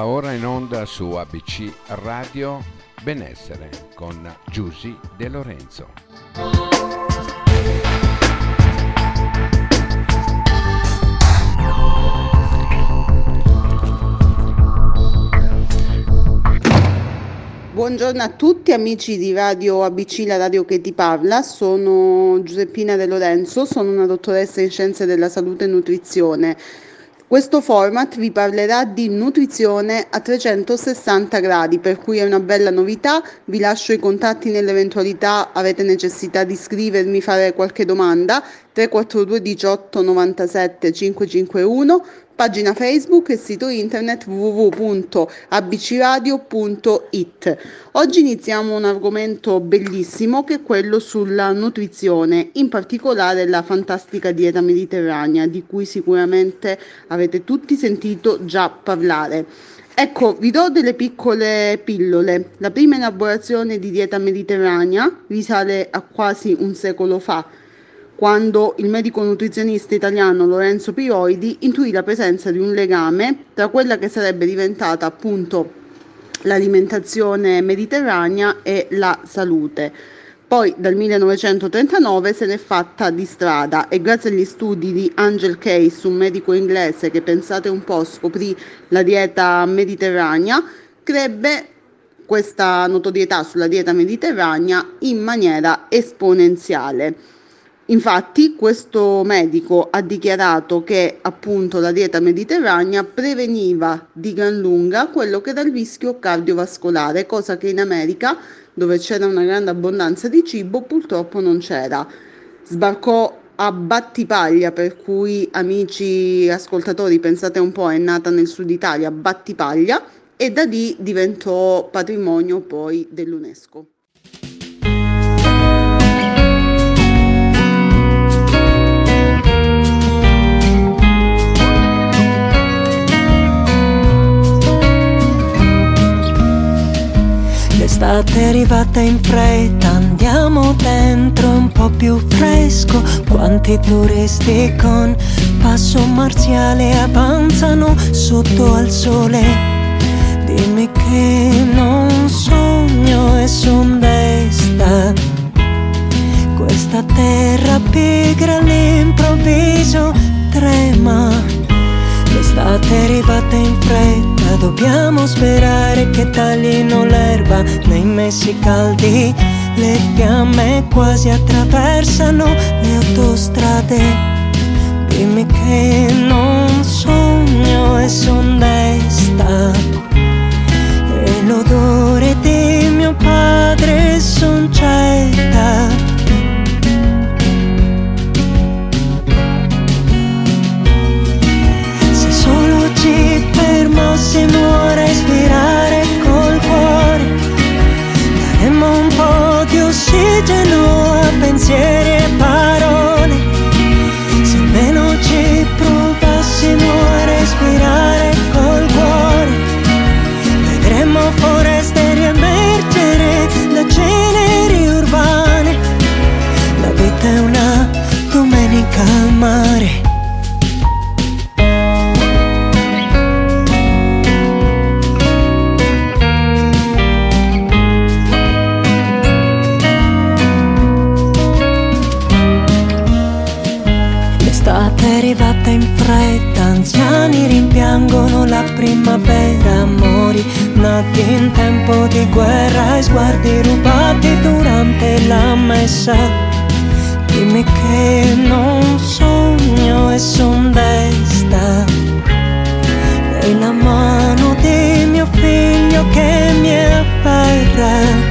Va ora in onda su ABC Radio Benessere con Giusy De Lorenzo. Buongiorno a tutti amici di Radio ABC, la radio che ti parla, sono Giuseppina De Lorenzo, sono una dottoressa in scienze della salute e nutrizione. Questo format vi parlerà di nutrizione a 360 gradi, per cui è una bella novità. Vi lascio i contatti nell'eventualità avete necessità di scrivermi, fare qualche domanda. 342 18 97 551 pagina Facebook e sito internet www.abcradio.it. Oggi iniziamo un argomento bellissimo che è quello sulla nutrizione, in particolare la fantastica dieta mediterranea di cui sicuramente avete tutti sentito già parlare. Ecco, vi do delle piccole pillole. La prima elaborazione di dieta mediterranea risale a quasi un secolo fa quando il medico nutrizionista italiano Lorenzo Piroidi intuì la presenza di un legame tra quella che sarebbe diventata appunto l'alimentazione mediterranea e la salute. Poi dal 1939 se n'è fatta di strada e grazie agli studi di Angel Case, un medico inglese che pensate un po' scoprì la dieta mediterranea, crebbe questa notorietà sulla dieta mediterranea in maniera esponenziale. Infatti questo medico ha dichiarato che appunto la dieta mediterranea preveniva di gran lunga quello che era il rischio cardiovascolare, cosa che in America, dove c'era una grande abbondanza di cibo, purtroppo non c'era. Sbarcò a Battipaglia, per cui amici ascoltatori pensate un po', è nata nel sud Italia Battipaglia e da lì diventò patrimonio poi dell'UNESCO. Arrivata in fretta, andiamo dentro un po' più fresco. Quanti turisti con passo marziale avanzano sotto al sole. Dimmi che non sogno e son desta. Questa terra pigra all'improvviso trema. L'estate arrivata in fretta dobbiamo sperare che taglino l'erba nei mesi caldi. Le fiamme quasi attraversano le autostrade. Dimmi che non sogno e son desta. E l'odore di mio padre son certa. Massimo a respirare col cuore. Daremmo un po' di ossigeno a pensieri e parole. Rimpiangono la primavera, amori nati in tempo di guerra e sguardi rubati durante la messa. Dimmi che non sogno e son desta, e la mano di mio figlio che mi afferra.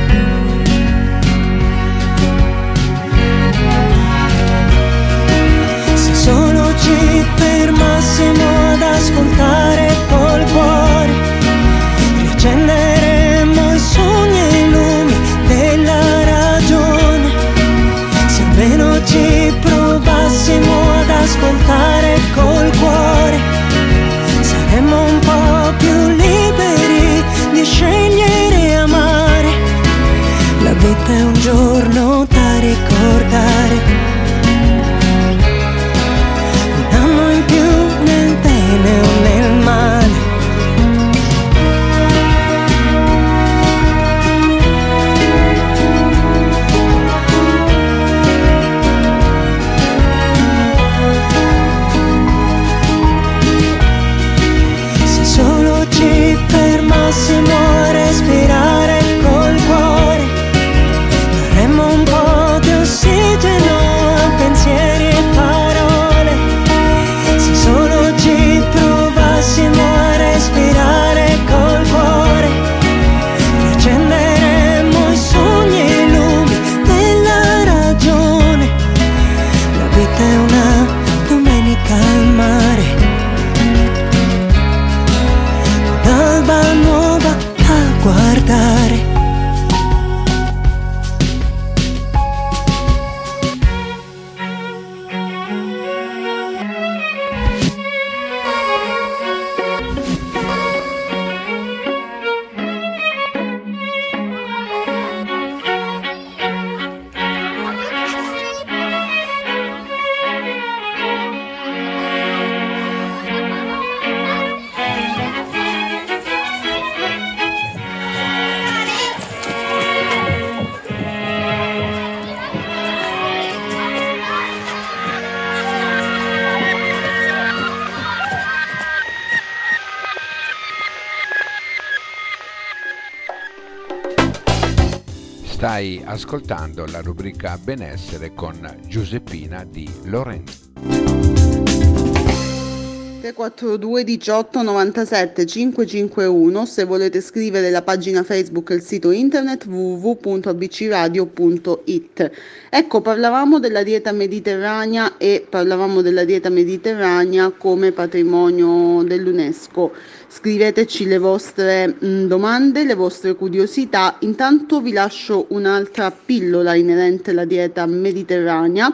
Stai ascoltando la rubrica Benessere con Giuseppina di Lorenzo. 342 18 97 551 se volete scrivere la pagina Facebook e il sito internet www.abcradio.it ecco parlavamo della dieta mediterranea e parlavamo della dieta mediterranea come patrimonio dell'UNESCO. Scriveteci le vostre mh, domande le vostre curiosità. Intanto vi lascio un'altra pillola inerente alla dieta mediterranea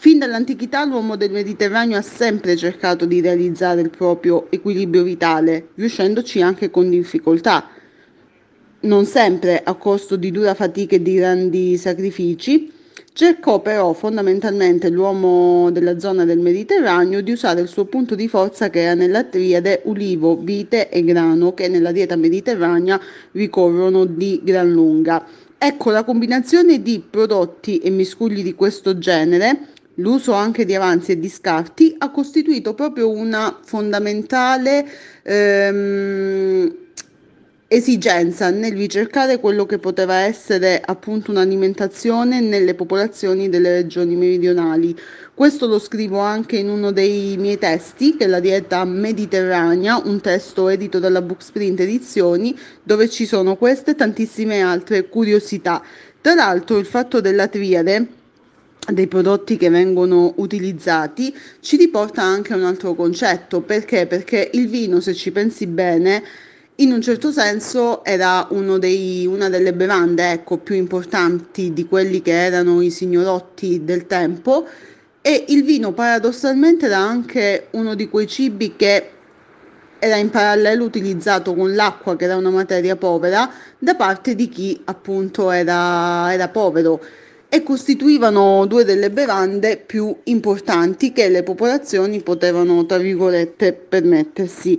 Fin dall'antichità l'uomo del Mediterraneo ha sempre cercato di realizzare il proprio equilibrio vitale, riuscendoci anche con difficoltà, non sempre a costo di dura fatica e di grandi sacrifici. Cercò però fondamentalmente l'uomo della zona del Mediterraneo di usare il suo punto di forza che era nella triade ulivo, vite e grano che nella dieta mediterranea ricorrono di gran lunga. Ecco la combinazione di prodotti e miscugli di questo genere L'uso anche di avanzi e di scarti ha costituito proprio una fondamentale ehm, esigenza nel ricercare quello che poteva essere appunto un'alimentazione nelle popolazioni delle regioni meridionali. Questo lo scrivo anche in uno dei miei testi, che è la dieta mediterranea, un testo edito dalla Booksprint Edizioni, dove ci sono queste e tantissime altre curiosità. Tra l'altro il fatto della triade dei prodotti che vengono utilizzati ci riporta anche a un altro concetto. Perché? Perché il vino se ci pensi bene in un certo senso era dei, una delle bevande ecco, più importanti di quelli che erano i signorotti del tempo. E il vino paradossalmente era anche uno di quei cibi che era in parallelo utilizzato con l'acqua che era una materia povera da parte di chi appunto era, era povero e costituivano due delle bevande più importanti che le popolazioni potevano, tra virgolette, permettersi.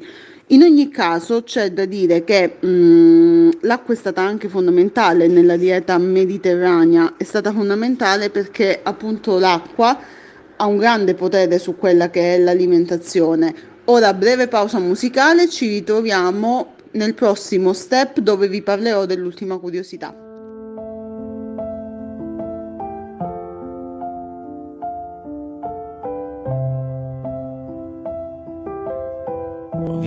In ogni caso c'è da dire che mh, l'acqua è stata anche fondamentale nella dieta mediterranea, è stata fondamentale perché appunto l'acqua ha un grande potere su quella che è l'alimentazione. Ora, breve pausa musicale, ci ritroviamo nel prossimo step dove vi parlerò dell'ultima curiosità.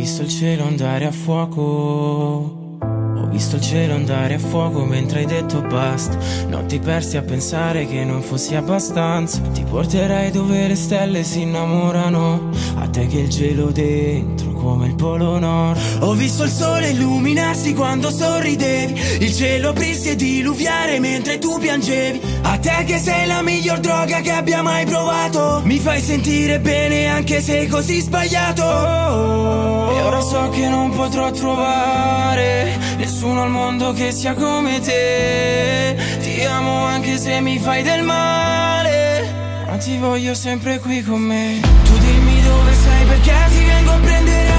Visto il cielo andare a fuoco. Ho visto il cielo andare a fuoco mentre hai detto basta. Notti persi a pensare che non fossi abbastanza. Ti porterai dove le stelle si innamorano. A te che il gelo dentro come il polo nord. Ho visto il sole illuminarsi quando sorridevi, il cielo aprirsi e diluviare mentre tu piangevi. A te che sei la miglior droga che abbia mai provato, mi fai sentire bene anche se così sbagliato. E ora so che non potrò trovare nessuno al mondo che sia come te. Ti amo anche se mi fai del male, ma ti voglio sempre qui con me. Tu dimmi dove sei perché ti vengo a prendere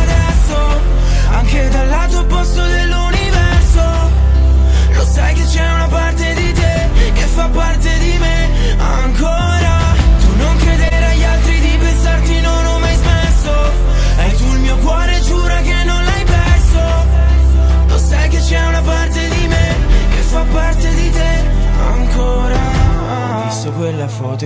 anche dal lato opposto dell'universo. Lo sai che c'è una parte di te che fa parte di me ancora.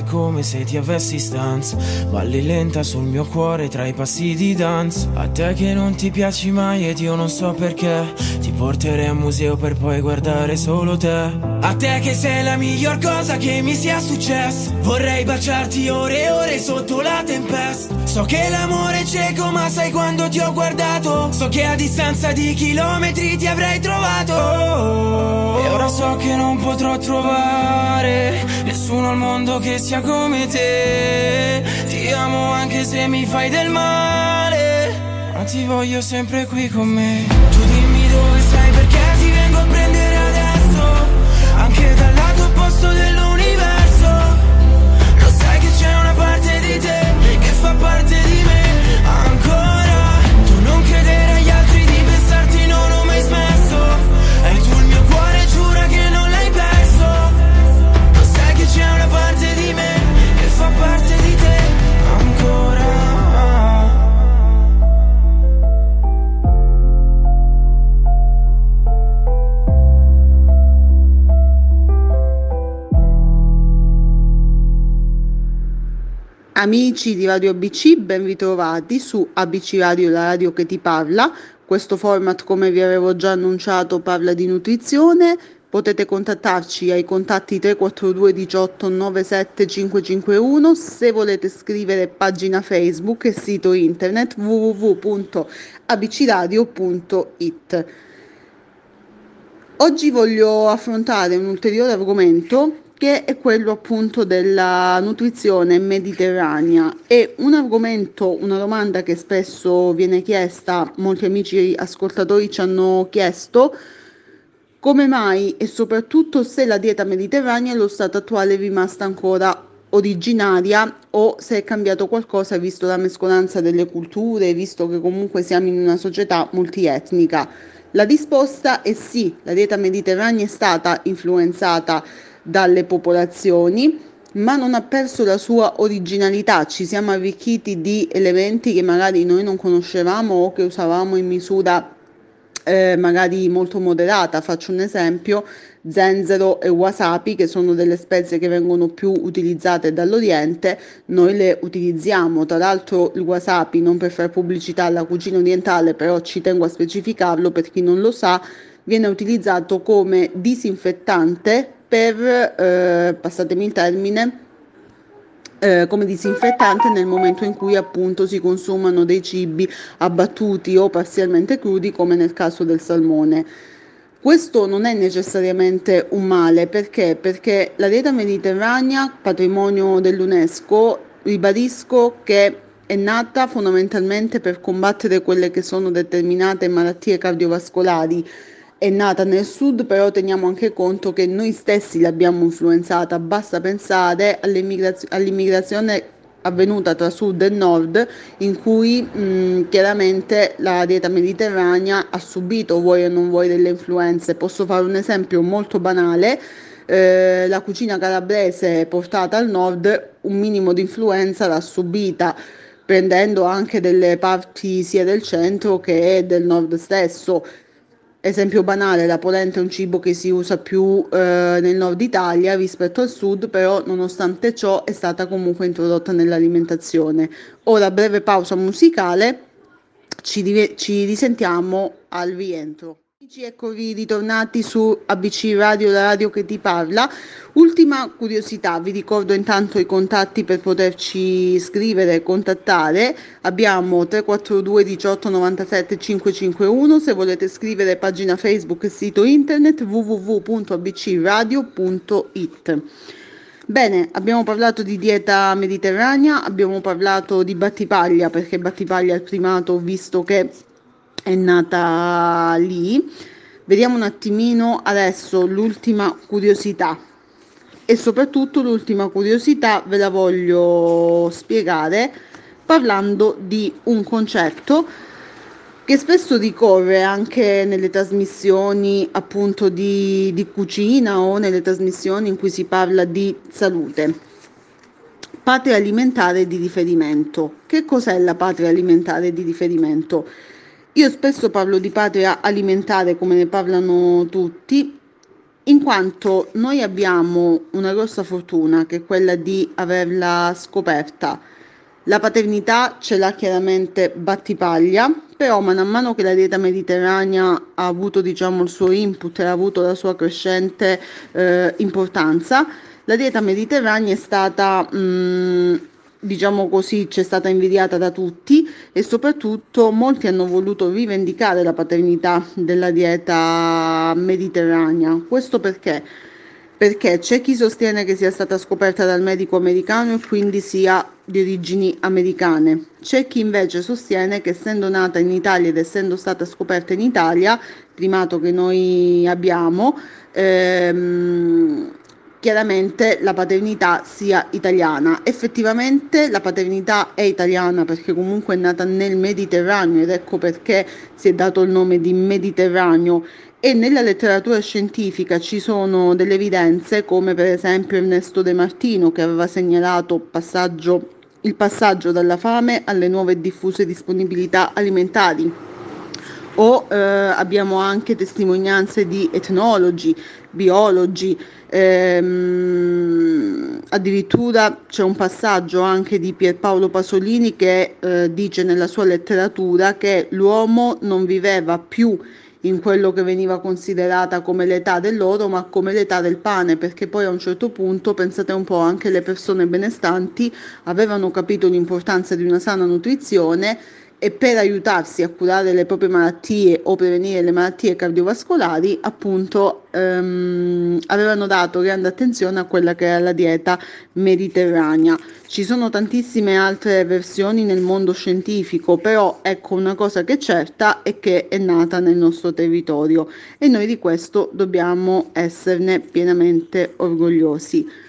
Come se ti avessi stanza. Balli lenta sul mio cuore tra i passi di danza. A te che non ti piaci mai ed io non so perché Ti porterei a museo per poi guardare solo te. A te che sei la miglior cosa che mi sia successa. Vorrei baciarti ore e ore sotto la tempesta. So che l'amore è cieco ma sai quando ti ho guardato? So che a distanza di chilometri ti avrei trovato. E ora so che non potrò trovare Nessuno al mondo che sia come te. Ti amo anche se mi fai del male Ma ti voglio sempre qui con me. Tu dimmi dove sei perché ti vengo a prendere adesso? Anche dal lato opposto dell'universo Amici di Radio ABC, ben ritrovati su ABC Radio, la radio che ti parla. Questo format, come vi avevo già annunciato, parla di nutrizione. Potete contattarci ai contatti 342 18 97 551 se volete scrivere pagina Facebook e sito internet www.abcradio.it. Oggi voglio affrontare un ulteriore argomento che è quello appunto della nutrizione mediterranea. È un argomento, una domanda che spesso viene chiesta, molti amici ascoltatori ci hanno chiesto come mai e soprattutto se la dieta mediterranea allo stato attuale è rimasta ancora originaria o se è cambiato qualcosa visto la mescolanza delle culture, visto che comunque siamo in una società multietnica. La risposta è sì, la dieta mediterranea è stata influenzata dalle popolazioni, ma non ha perso la sua originalità, ci siamo arricchiti di elementi che magari noi non conoscevamo o che usavamo in misura eh, magari molto moderata. Faccio un esempio, zenzero e wasabi, che sono delle spezie che vengono più utilizzate dall'Oriente, noi le utilizziamo. Tra l'altro il wasabi, non per fare pubblicità alla cucina orientale, però ci tengo a specificarlo per chi non lo sa, viene utilizzato come disinfettante per, eh, passatemi il termine, eh, come disinfettante nel momento in cui appunto si consumano dei cibi abbattuti o parzialmente crudi come nel caso del salmone. Questo non è necessariamente un male perché? Perché la dieta mediterranea, patrimonio dell'UNESCO, ribadisco che è nata fondamentalmente per combattere quelle che sono determinate malattie cardiovascolari è nata nel sud, però teniamo anche conto che noi stessi l'abbiamo influenzata. Basta pensare all'immigrazione avvenuta tra sud e nord, in cui mh, chiaramente la dieta mediterranea ha subito, vuoi o non vuoi, delle influenze. Posso fare un esempio molto banale. Eh, la cucina calabrese portata al nord un minimo di influenza l'ha subita prendendo anche delle parti sia del centro che del nord stesso Esempio banale, la polenta è un cibo che si usa più eh, nel nord Italia rispetto al sud, però nonostante ciò è stata comunque introdotta nell'alimentazione. Ora, breve pausa musicale, ci, ci risentiamo al rientro. Amici, eccovi ritornati su ABC Radio, la radio che ti parla. Ultima curiosità, vi ricordo intanto i contatti per poterci scrivere e contattare. Abbiamo 342 18 97 551, se volete scrivere pagina Facebook e sito internet www.abcradio.it. Bene, abbiamo parlato di dieta mediterranea, abbiamo parlato di battipaglia perché battipaglia è il primato visto che è nata lì. Vediamo un attimino adesso l'ultima curiosità e soprattutto l'ultima curiosità ve la voglio spiegare parlando di un concetto che spesso ricorre anche nelle trasmissioni appunto di, di cucina o nelle trasmissioni in cui si parla di salute. Patria alimentare di riferimento. Che cos'è la patria alimentare di riferimento? Io spesso parlo di patria alimentare come ne parlano tutti, in quanto noi abbiamo una grossa fortuna che è quella di averla scoperta. La paternità ce l'ha chiaramente Battipaglia, però man mano che la dieta mediterranea ha avuto diciamo, il suo input e ha avuto la sua crescente eh, importanza, la dieta mediterranea è stata mh, mm, diciamo così, c'è stata invidiata da tutti e soprattutto molti hanno voluto rivendicare la paternità della dieta mediterranea. Questo perché? Perché c'è chi sostiene che sia stata scoperta dal medico americano e quindi sia di origini americane. C'è chi invece sostiene che essendo nata in Italia ed essendo stata scoperta in Italia, primato che noi abbiamo, ehm, chiaramente la paternità sia italiana. Effettivamente la paternità è italiana perché comunque è nata nel Mediterraneo ed ecco perché si è dato il nome di Mediterraneo e nella letteratura scientifica ci sono delle evidenze come per esempio Ernesto De Martino che aveva segnalato passaggio, il passaggio dalla fame alle nuove e diffuse disponibilità alimentari o eh, abbiamo anche testimonianze di etnologi, biologi, ehm, addirittura c'è un passaggio anche di Pierpaolo Pasolini che eh, dice nella sua letteratura che l'uomo non viveva più in quello che veniva considerata come l'età dell'oro, ma come l'età del pane, perché poi a un certo punto, pensate un po', anche le persone benestanti avevano capito l'importanza di una sana nutrizione e per aiutarsi a curare le proprie malattie o prevenire le malattie cardiovascolari, appunto ehm, avevano dato grande attenzione a quella che era la dieta mediterranea. Ci sono tantissime altre versioni nel mondo scientifico, però ecco una cosa che è certa è che è nata nel nostro territorio e noi di questo dobbiamo esserne pienamente orgogliosi.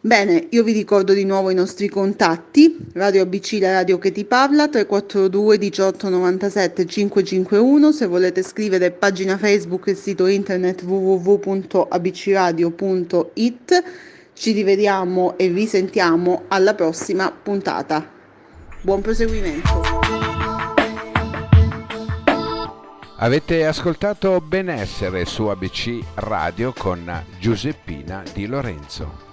Bene, io vi ricordo di nuovo i nostri contatti, Radio ABC, la radio che ti parla, 342 18 97 551, se volete scrivere pagina Facebook e sito internet www.abcradio.it, ci rivediamo e vi sentiamo alla prossima puntata. Buon proseguimento. Avete ascoltato Benessere su ABC Radio con Giuseppina Di Lorenzo.